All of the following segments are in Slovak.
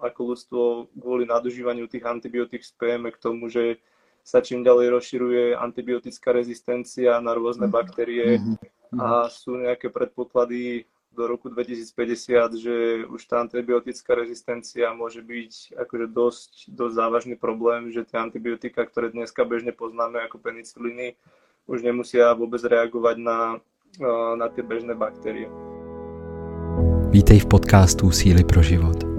ako ľudstvo kvôli nadužívaniu tých antibiotík spejeme k tomu, že sa čím ďalej rozširuje antibiotická rezistencia na rôzne mhm. baktérie mhm. a sú nejaké predpoklady do roku 2050, že už tá antibiotická rezistencia môže byť akože dosť, dosť závažný problém, že tie antibiotika, ktoré dneska bežne poznáme ako peniciliny, už nemusia vôbec reagovať na, na tie bežné baktérie. Vítej v podcastu Síly pro život.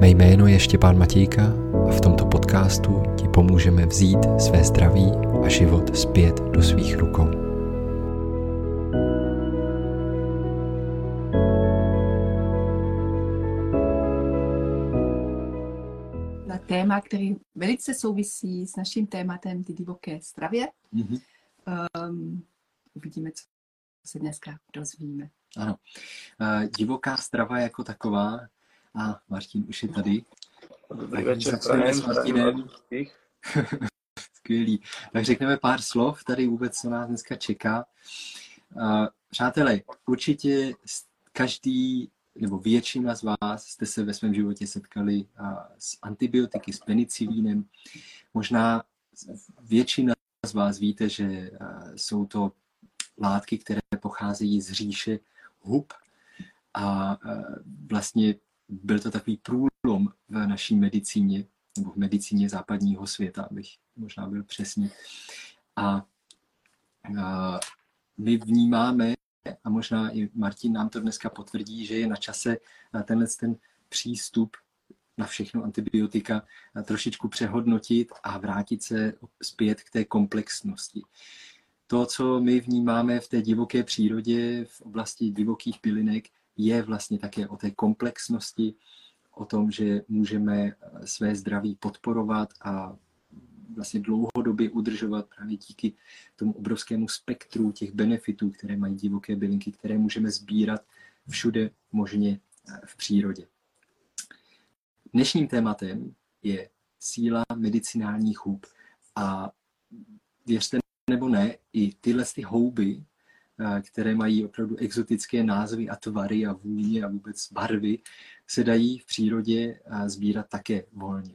Mé jméno je Štěpán Matějka a v tomto podcastu ti pomůžeme vzít své zdraví a život zpět do svých rukou. Na téma, který velice souvisí s naším tématem ty divoké stravě. Mm-hmm. Um, uvidíme, co se dneska dozvíme. Ano. Uh, divoká strava jako taková. A Martin už je tady. Dobrý večer, s Martinem. Skvělý. Tak řekneme pár slov tady vůbec, co nás dneska čeká. Přátelé, určitě každý nebo většina z vás jste se ve svém životě setkali s antibiotiky, s penicilínem. Možná většina z vás víte, že jsou to látky, které pocházejí z říše hub a vlastně byl to takový průlom v naší medicíně, nebo v medicíně západního světa, abych možná byl přesný. A, a my vnímáme, a možná i Martin nám to dneska potvrdí, že je na čase tenhle ten přístup na všechno antibiotika trošičku přehodnotit a vrátit se zpět k té komplexnosti to, co my vnímáme v té divoké přírodě, v oblasti divokých bylinek, je vlastně také o té komplexnosti, o tom, že můžeme své zdraví podporovat a vlastně dlouhodobě udržovat právě díky tomu obrovskému spektru těch benefitů, které mají divoké bylinky, které můžeme sbírat všude možně v přírodě. Dnešním tématem je síla medicinálních hub a věřte nebo ne, i tyhle ty houby, eh, které mají opravdu exotické názvy a tvary a vůně a vůbec barvy, se dají v přírodě eh, sbírat také volně.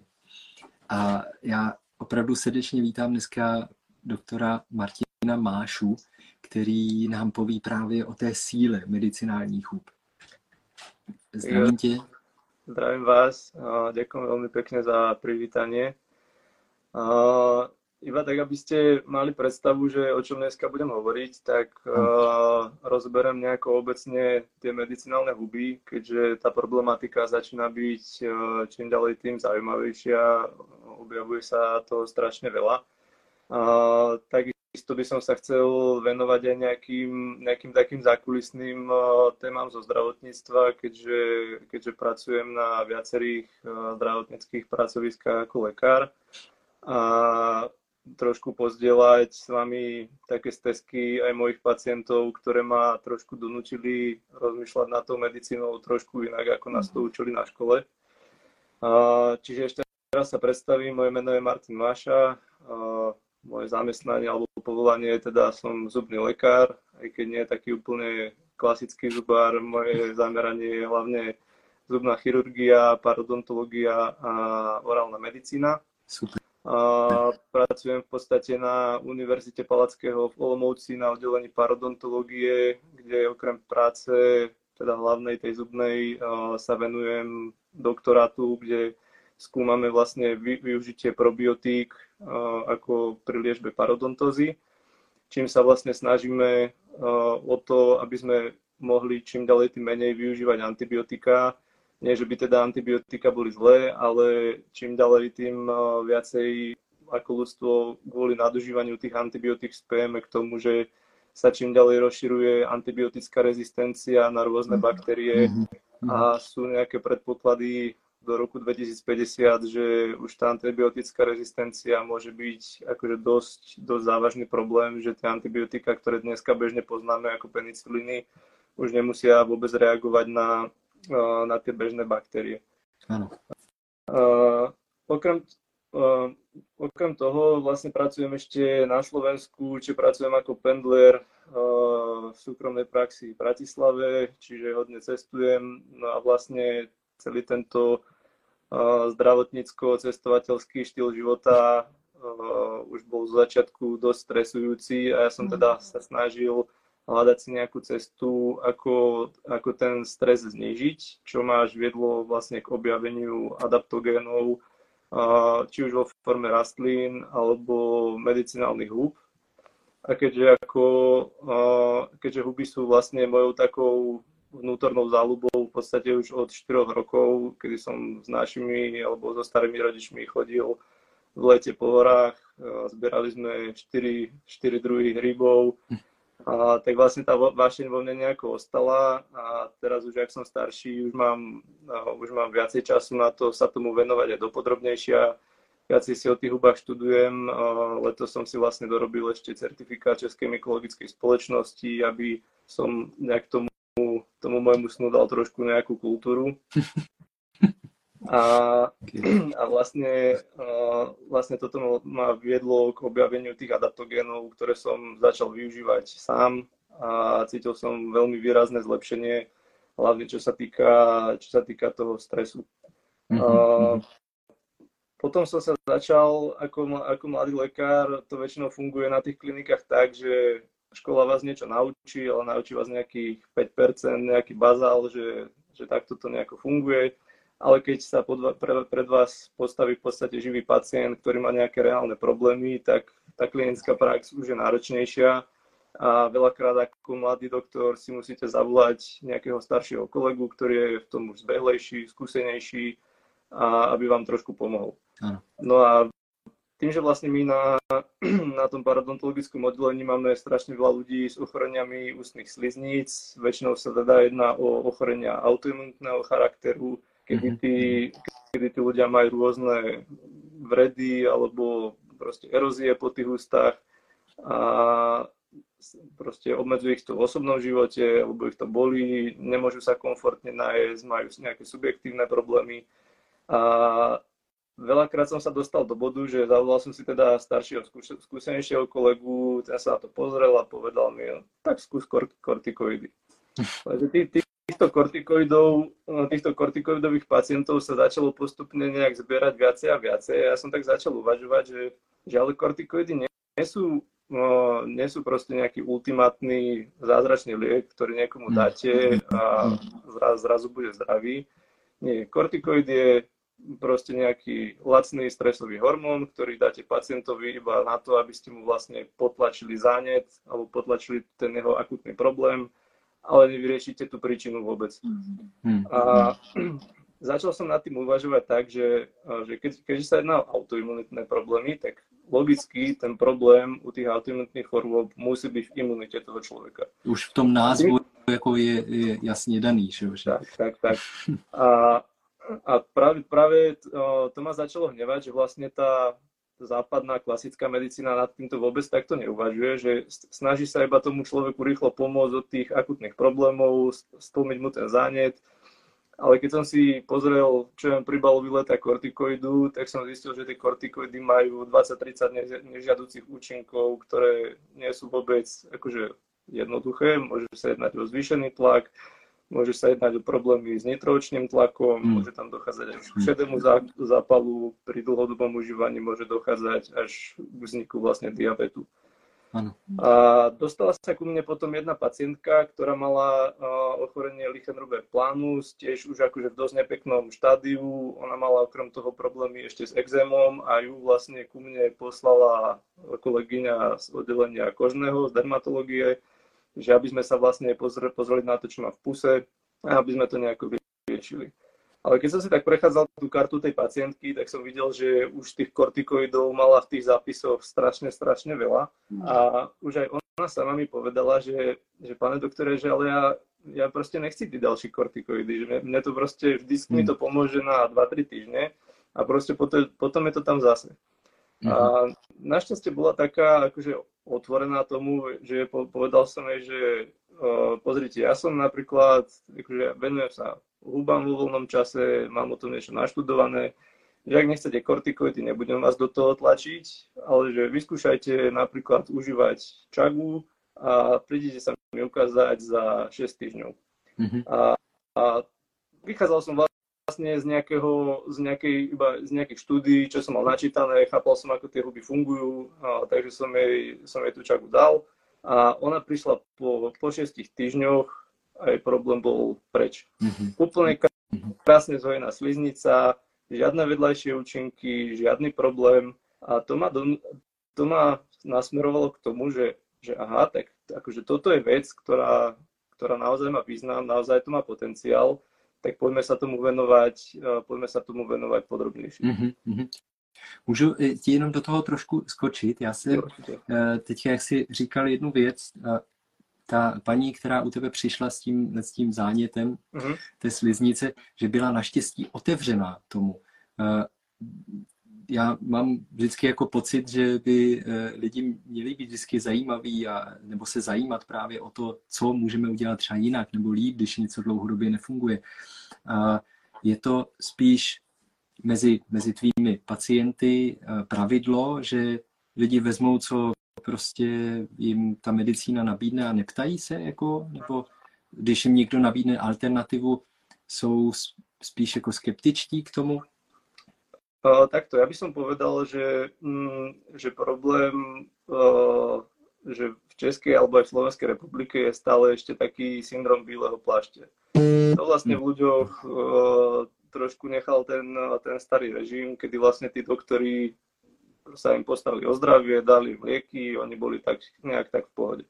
A já opravdu srdečně vítám dneska doktora Martina Mášu, který nám poví právě o té síle medicinálních hub. Zdravím tě. Zdravím vás, ďakujem veľmi pekne za privítanie. Iba tak, aby ste mali predstavu, že o čom dneska budem hovoriť, tak uh, rozberem nejako obecne tie medicinálne huby, keďže tá problematika začína byť uh, čím ďalej tým zaujímavejšia, objavuje sa to strašne veľa. Uh, takisto by som sa chcel venovať aj nejakým, nejakým takým zákulisným uh, témam zo zdravotníctva, keďže, keďže pracujem na viacerých uh, zdravotníckých pracoviskách ako lekár. A trošku pozdieľať s vami také stezky aj mojich pacientov, ktoré ma trošku donúčili rozmýšľať nad tou medicínou trošku inak, ako nás to mhm. učili na škole. Čiže ešte raz sa predstavím, moje meno je Martin Máša, moje zamestnanie alebo povolanie je teda som zubný lekár, aj keď nie je taký úplne klasický zubár, moje zameranie je hlavne zubná chirurgia, parodontológia a orálna medicína. Super. A pracujem v podstate na Univerzite Palackého v Olomouci na oddelení parodontológie, kde okrem práce, teda hlavnej tej zubnej, sa venujem doktorátu, kde skúmame vlastne využitie probiotík ako pri liežbe parodontózy, čím sa vlastne snažíme o to, aby sme mohli čím ďalej tým menej využívať antibiotika, nie, že by teda antibiotika boli zlé, ale čím ďalej tým eh, viacej ako ľudstvo kvôli nadužívaniu tých antibiotík spejeme k tomu, že sa čím ďalej rozširuje antibiotická rezistencia na rôzne mhm. baktérie mhm. a sú nejaké predpoklady do roku 2050, že už tá antibiotická rezistencia môže byť akože dosť, dosť závažný problém, že tie antibiotika, ktoré dneska bežne poznáme ako peniciliny, už nemusia vôbec reagovať na na tie bežné baktérie. Áno. Okrem, okrem toho vlastne pracujem ešte na Slovensku, či pracujem ako pendler v súkromnej praxi v Bratislave, čiže hodne cestujem. No a vlastne celý tento zdravotnícko-cestovateľský štýl života už bol z začiatku dosť stresujúci a ja som teda sa snažil hľadať si nejakú cestu, ako, ako ten stres znižiť, čo ma až viedlo vlastne k objaveniu adaptogénov, či už vo forme rastlín alebo medicinálnych húb. A keďže, ako, keďže huby sú vlastne mojou takou vnútornou záľubou v podstate už od 4 rokov, kedy som s našimi alebo so starými rodičmi chodil v lete po horách, zbierali sme 4, 4 druhy hrybov, a tak vlastne tá vášeň vo mne nejako ostala a teraz už, ak som starší, už mám, už mám viacej času na to sa tomu venovať aj dopodrobnejšia. Viacej si o tých hubách študujem. Letos som si vlastne dorobil ešte certifikát Českej mykologickej spoločnosti, aby som nejak tomu, tomu môjmu snu dal trošku nejakú kultúru. A, a vlastne, vlastne toto ma viedlo k objaveniu tých adaptogénov, ktoré som začal využívať sám a cítil som veľmi výrazné zlepšenie, hlavne čo sa týka, čo sa týka toho stresu. Mm-hmm. Potom som sa začal, ako, ako mladý lekár, to väčšinou funguje na tých klinikách tak, že škola vás niečo naučí, ale naučí vás nejakých 5%, nejaký bazál, že, že takto to nejako funguje ale keď sa pod, pre, pred vás postaví v podstate živý pacient, ktorý má nejaké reálne problémy, tak tá klinická prax už je náročnejšia a veľakrát ako mladý doktor si musíte zavolať nejakého staršieho kolegu, ktorý je v tom už zbehlejší, skúsenejší a aby vám trošku pomohol. No a tým, že vlastne my na, na tom paradontologickom oddelení máme strašne veľa ľudí s ochoreniami ústnych slizníc, väčšinou sa teda jedná o ochorenia autoimunitného charakteru, kedy mhm. tí, kedy tí ľudia majú rôzne vredy alebo proste erózie po tých ústach a proste obmedzuje ich to v osobnom živote, alebo ich to bolí, nemôžu sa komfortne nájsť, majú nejaké subjektívne problémy. A veľakrát som sa dostal do bodu, že zavolal som si teda staršieho, skúsenejšieho kolegu, ten sa na to pozrel a povedal mi, no, tak skús kortikoidy. Takže tí, tí, týchto kortikoidov, no, týchto kortikoidových pacientov sa začalo postupne nejak zbierať viacej a viacej. Ja som tak začal uvažovať, že, že ale kortikoidy nie, nie sú no, nie sú proste nejaký ultimátny zázračný liek, ktorý niekomu mm. dáte a zraz, zrazu bude zdravý. Nie, kortikoid je proste nejaký lacný stresový hormón, ktorý dáte pacientovi iba na to, aby ste mu vlastne potlačili zánet alebo potlačili ten jeho akutný problém ale nevyriešite tú príčinu vôbec. Mm-hmm. A začal som nad tým uvažovať tak, že, že keď, keďže sa jedná o autoimunitné problémy, tak logicky ten problém u tých autoimunitných chorôb musí byť v imunite toho človeka. Už v tom názvu ako je, je jasne daný, že? Tak, tak, tak. A, a práve, práve to, to ma začalo hnevať, že vlastne tá, západná klasická medicína nad týmto vôbec takto neuvažuje, že snaží sa iba tomu človeku rýchlo pomôcť od tých akutných problémov, stlmiť mu ten zánet. Ale keď som si pozrel, čo je pri leta kortikoidu, tak som zistil, že tie kortikoidy majú 20-30 nežiaducich účinkov, ktoré nie sú vôbec akože jednoduché. Môže sa jednať o zvýšený tlak, Môže sa jednať o problémy s nitročným tlakom, mm. môže tam dochádzať až k šedému zápalu, pri dlhodobom užívaní môže dochádzať až k vzniku vlastne diabetu. Ano. A dostala sa ku mne potom jedna pacientka, ktorá mala ochorenie Lichenrubé planus, tiež už akože v dosť nepeknom štádiu. Ona mala okrem toho problémy ešte s exémom a ju vlastne ku mne poslala kolegyňa z oddelenia kožného, z dermatológie že aby sme sa vlastne pozreli, pozreli na to, čo má v puse a aby sme to nejako vyriešili. Ale keď som si tak prechádzal tú kartu tej pacientky, tak som videl, že už tých kortikoidov mala v tých zápisoch strašne, strašne veľa. Mm. A už aj ona sama mi povedala, že, že pane doktore, že ale ja, ja proste nechci tie ďalší kortikoidy, že mne to proste, vždy mi to pomôže na 2-3 týždne a proste potom, potom je to tam zase. Mm. A našťastie bola taká akože otvorená tomu, že povedal som jej, že uh, pozrite, ja som napríklad, akože venujem sa hubám vo voľnom čase, mám o tom niečo naštudované, že ak nechcete kortikoidy, nebudem vás do toho tlačiť, ale že vyskúšajte napríklad užívať čagu a prídete sa mi ukázať za 6 týždňov. Mm-hmm. A, a vychádzal som vlastne z, nejakého, z, nejakej, iba z nejakých štúdií, čo som mal načítané, chápal som, ako tie huby fungujú, a, takže som jej, som jej tú čaku dal. A ona prišla po, po šiestich týždňoch a jej problém bol preč. Mm-hmm. Úplne krásne zhojená sliznica, žiadne vedľajšie účinky, žiadny problém. A to ma, do, to ma nasmerovalo k tomu, že, že aha, tak akože toto je vec, ktorá, ktorá naozaj má význam, naozaj to má potenciál tak poďme sa tomu venovať, eh, poďme sa tomu venovať podrobnější. Mm-hmm. Můžu eh, ti jenom do toho trošku skočit? Já jsem eh, teď, jak jsi říkal jednu věc, ta paní, která u tebe přišla s tím, s tím zánětem mm-hmm. té sliznice, že byla naštěstí otevřená tomu. Já mám vždycky jako pocit, že by lidi měli být vždycky zajímaví a, nebo se zajímat právě o to, co můžeme udělat třeba jinak nebo líp, když něco dlouhodobě nefunguje. Je to spíš mezi, mezi tvými pacienty eh, pravidlo, že lidi vezmou, co prostě jim ta medicína nabídne a neptají se, jako, nebo když jim někdo nabídne alternativu, jsou spíš jako skeptičtí k tomu? Uh, takto, ja by som povedal, že, mm, že problém, uh, že v Českej alebo aj v Slovenskej republike je stále ešte taký syndrom bíleho plášte. To vlastne v ľuďoch uh, trošku nechal ten, ten starý režim, kedy vlastne tí doktori sa im postavili o zdravie, dali im lieky, oni boli tak nejak tak v pohode.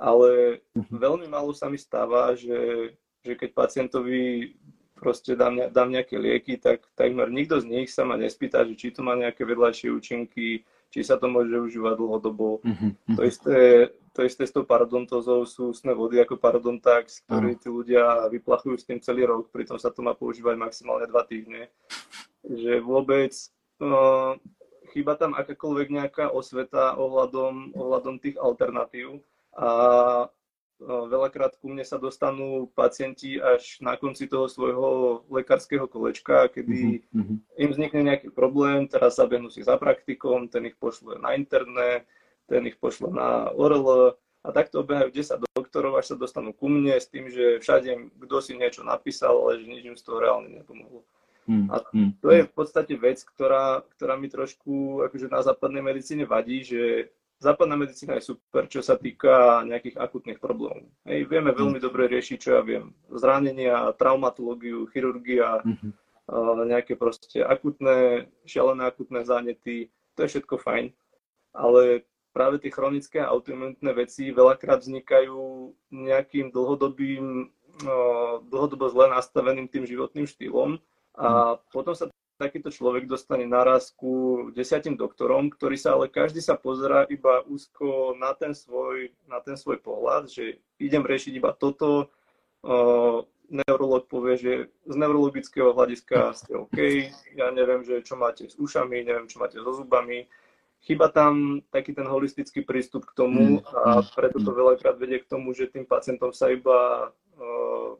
Ale mhm. veľmi málo sa mi stáva, že, že keď pacientovi proste dám, dám nejaké lieky, tak takmer nikto z nich sa ma nespýta, že či to má nejaké vedľajšie účinky, či sa to môže užívať dlhodobo. Mm-hmm. To, isté, to isté s tou parodontozou sú ústne vody ako parodontax, ktorý tí ľudia vyplachujú s tým celý rok, pritom sa to má používať maximálne dva týždne. Že vôbec no, chýba tam akákoľvek nejaká osveta ohľadom, ohľadom tých alternatív a veľakrát ku mne sa dostanú pacienti až na konci toho svojho lekárskeho kolečka, kedy mm-hmm. im vznikne nejaký problém, teraz zabehnú si za praktikom, ten ich pošle na internet, ten ich pošle na ORL a takto obehajú 10 doktorov, až sa dostanú ku mne s tým, že všade kto si niečo napísal, ale že nič im z toho reálne nepomohlo. Mm, a mhm, to je v podstate vec, ktorá, ktorá mi trošku akože na západnej medicíne vadí, že západná medicína je super, čo sa týka nejakých akutných problémov. Hej, vieme mm. veľmi dobre riešiť, čo ja viem, zranenia, traumatológiu, chirurgia, mm-hmm. nejaké proste akutné, šialené akutné zánety, to je všetko fajn, ale práve tie chronické a autoimunitné veci veľakrát vznikajú nejakým dlhodobým, dlhodobo zle nastaveným tým životným štýlom a mm. potom sa takýto človek dostane naraz ku desiatim doktorom, ktorí sa ale každý sa pozera iba úzko na ten svoj, na ten svoj pohľad, že idem riešiť iba toto. Uh, neurolog povie, že z neurologického hľadiska ste OK, ja neviem, že čo máte s ušami, neviem, čo máte so zubami. Chyba tam taký ten holistický prístup k tomu mm. a preto to veľakrát vedie k tomu, že tým pacientom sa iba uh,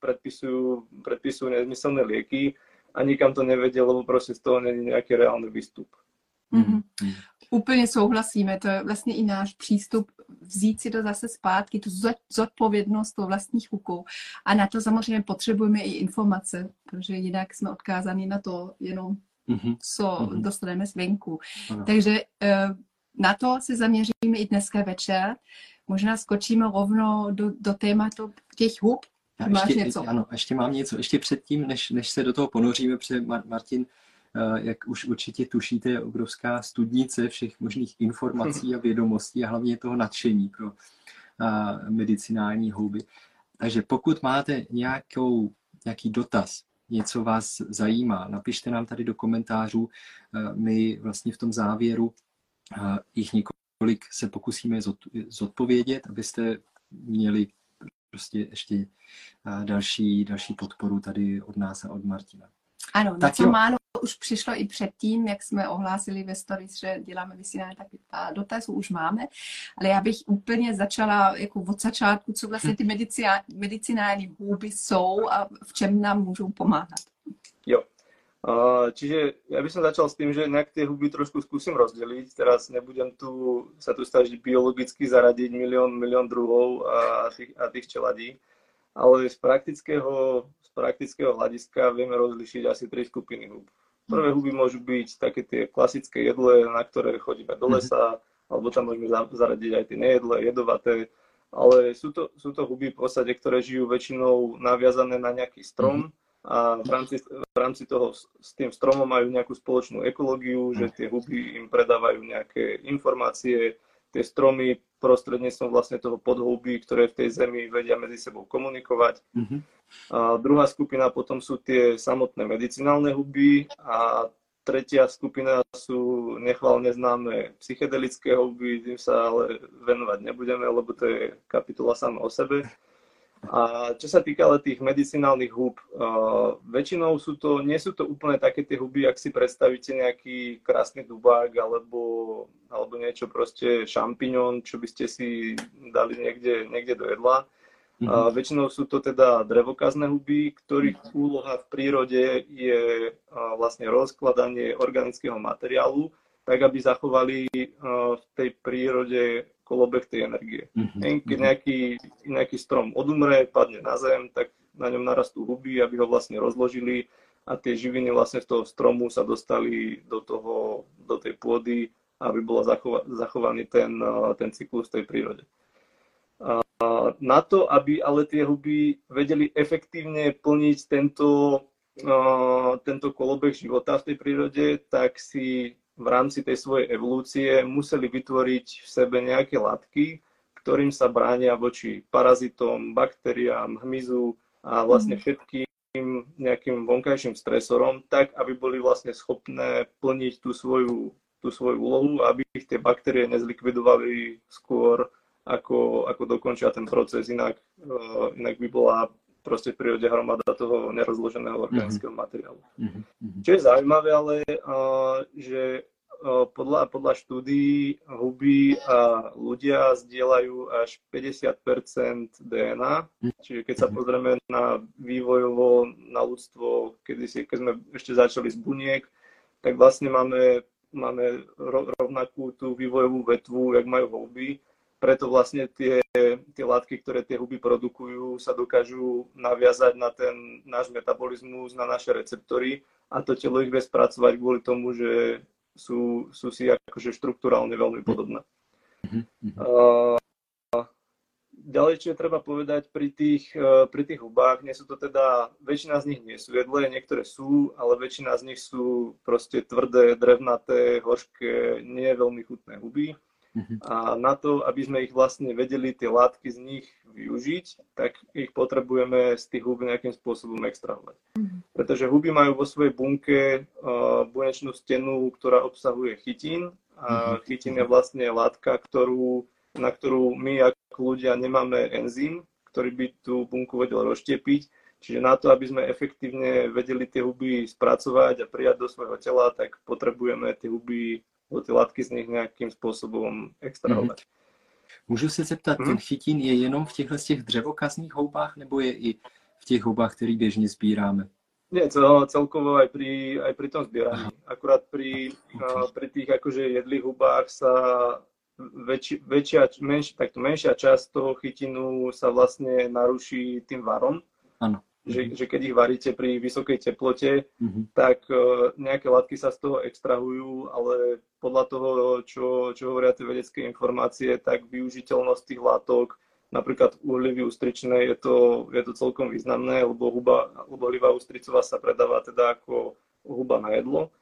predpisujú, predpisujú nezmyselné lieky, a nikam to nevedie, lebo prostě z toho není nějaký reálný výstup. Mm-hmm. Úplně souhlasíme, to je vlastně i náš přístup vzít si to zase zpátky, tu zodpovědnost toho vlastních rukou. A na to samozřejmě potřebujeme i informace, protože jinak jsme odkázaní na to jenom, mm-hmm. co mm-hmm. dostaneme zvenku. Mm-hmm. Takže eh, na to se zaměříme i dneska večer. Možná skočíme rovno do, do tématu těch hub, já Máš ještě, něco? Ano, ještě mám něco. Ještě předtím, než, než se do toho ponoříme, protože Martin, eh, jak už určitě tušíte, je obrovská studnice všech možných informací a vědomostí a hlavně toho nadšení pro eh, medicinální houby. Takže pokud máte nějakou, nějaký dotaz, něco vás zajímá, napište nám tady do komentářů. Eh, my vlastně v tom závěru jich několik se pokusíme zodpovědět, abyste měli prostě ještě další, další podporu tady od nás a od Martina. Ano, tak co málo už přišlo i předtím, jak jsme ohlásili ve stories, že děláme vysílání, tak ta dotazů už máme, ale já bych úplně začala jako od začátku, co vlastně ty medicinální hůby jsou a v čem nám můžou pomáhat. Jo, Čiže ja by som začal s tým, že nejak tie huby trošku skúsim rozdeliť. Teraz nebudem tu sa tu snažiť biologicky zaradiť milión, milión druhov a tých, a tých čeladí, ale z praktického, z praktického hľadiska vieme rozlišiť asi tri skupiny hub. Prvé huby môžu byť také tie klasické jedle, na ktoré chodíme do mhm. lesa, alebo tam môžeme zaradiť aj tie nejedle, jedovaté, ale sú to, sú to huby v podstate, ktoré žijú väčšinou naviazané na nejaký strom a v rámci, v rámci toho s tým stromom majú nejakú spoločnú ekológiu, že tie huby im predávajú nejaké informácie, tie stromy prostredníctvom vlastne toho podhubí, ktoré v tej zemi vedia medzi sebou komunikovať. Mm-hmm. A druhá skupina potom sú tie samotné medicinálne huby a tretia skupina sú nechválne známe psychedelické huby, tým sa ale venovať nebudeme, lebo to je kapitola sama o sebe. A čo sa týka ale tých medicinálnych húb, uh, väčšinou sú to, nie sú to úplne také tie huby, ak si predstavíte nejaký krásny dubák alebo, alebo niečo proste šampiňón, čo by ste si dali niekde, niekde do jedla. Mm-hmm. Uh, väčšinou sú to teda drevokazné huby, ktorých úloha v prírode je uh, vlastne rozkladanie organického materiálu, tak aby zachovali v tej prírode kolobeh tej energie. Mm-hmm. Keď nejaký, nejaký strom odumre, padne na zem, tak na ňom narastú huby, aby ho vlastne rozložili a tie živiny vlastne z toho stromu sa dostali do, toho, do tej pôdy, aby bol zachova, zachovaný ten, ten cyklus tej prírode. A na to, aby ale tie huby vedeli efektívne plniť tento, tento kolobeh života v tej prírode, tak si v rámci tej svojej evolúcie museli vytvoriť v sebe nejaké látky, ktorým sa bránia voči parazitom, baktériám, hmyzu a vlastne mhm. všetkým nejakým vonkajším stresorom, tak aby boli vlastne schopné plniť tú svoju, tú svoju úlohu, aby ich tie baktérie nezlikvidovali skôr, ako, ako dokončia ten proces, inak, uh, inak by bola proste v prírode hromada toho nerozloženého mhm. organického mm-hmm. materiálu. Mm-hmm. Čo je zaujímavé, ale uh, že uh, podľa, podľa štúdií huby a ľudia zdieľajú až 50% DNA, čiže keď sa mhm. pozrieme na vývojovo, na ľudstvo, kedy si, keď sme ešte začali z buniek, tak vlastne máme, máme rovnakú tú vývojovú vetvu, jak majú huby preto vlastne tie, tie látky, ktoré tie huby produkujú, sa dokážu naviazať na ten náš metabolizmus, na naše receptory a to telo ich vie spracovať kvôli tomu, že sú, sú si akože štruktúrálne veľmi podobné. Uh, ďalej, čo je treba povedať pri tých, uh, pri tých hubách, nie sú to teda, väčšina z nich nie sú jedlé, niektoré sú, ale väčšina z nich sú proste tvrdé, drevnaté, horšké, nie veľmi chutné huby. Mhm. A na to, aby sme ich vlastne vedeli, tie látky z nich využiť, tak ich potrebujeme z tých húb nejakým spôsobom extrahovať. Mhm. Pretože huby majú vo svojej bunke bunečnú stenu, ktorá obsahuje chytín. A mhm. chytín je vlastne látka, ktorú, na ktorú my ako ľudia nemáme enzym, ktorý by tú bunku vedel rozštiepiť. Čiže na to, aby sme efektívne vedeli tie huby spracovať a prijať do svojho tela, tak potrebujeme tie huby ty látky z nich nějakým způsobem extrahovat. Mm-hmm. Můžu se zeptat, mm-hmm. ten chytín je jenom v těchto těch dřevokazných houbách, nebo je i v těch houbách, které běžně sbíráme? Nie, cel, celkovo aj pri, aj pri tom zbieraní. Akurát pri, okay. uh, pri tých akože jedlých hubách sa väč, väčšia, menš, takto menšia časť toho chytinu sa vlastne naruší tým varom. Áno že, že keď ich varíte pri vysokej teplote, mm-hmm. tak uh, nejaké látky sa z toho extrahujú, ale podľa toho, čo, čo hovoria tie vedecké informácie, tak využiteľnosť tých látok, napríklad uhlivy ústričné, je to, je to celkom významné, lebo, huba, lebo hlivá ústricová sa predáva teda ako huba na jedlo.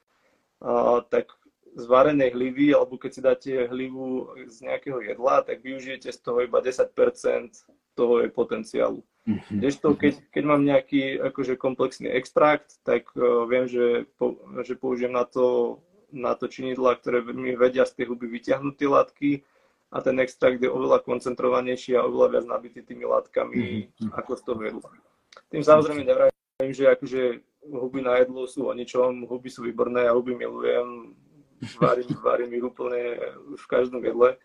A, tak z varenej hlivy, alebo keď si dáte hlivu z nejakého jedla, tak využijete z toho iba 10% toho je potenciálu. Kdežto, keď, keď mám nejaký akože komplexný extrakt, tak uh, viem, že, po, že použijem na to, na to činidla, ktoré mi vedia z tej huby vyťahnuť tie látky a ten extrakt je oveľa koncentrovanejší a oveľa viac nabitý tými látkami mm-hmm. ako z toho jedla. Tým samozrejme nevravím, že akože huby na jedlo sú o ničom, huby sú výborné, ja huby milujem, varím, varím ich úplne v každom jedle,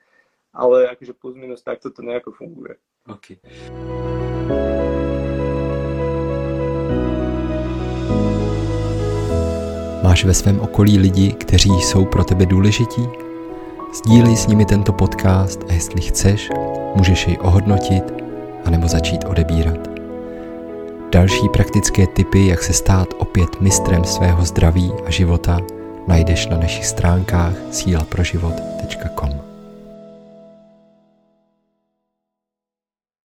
ale akože plus minus takto to nejako funguje. Okay. Máš ve svém okolí lidi, kteří jsou pro tebe důležití? Sdílej s nimi tento podcast a jestli chceš, můžeš jej ohodnotit anebo začít odebírat. Další praktické typy, jak se stát opět mistrem svého zdraví a života, najdeš na našich stránkách sílaproživot.com.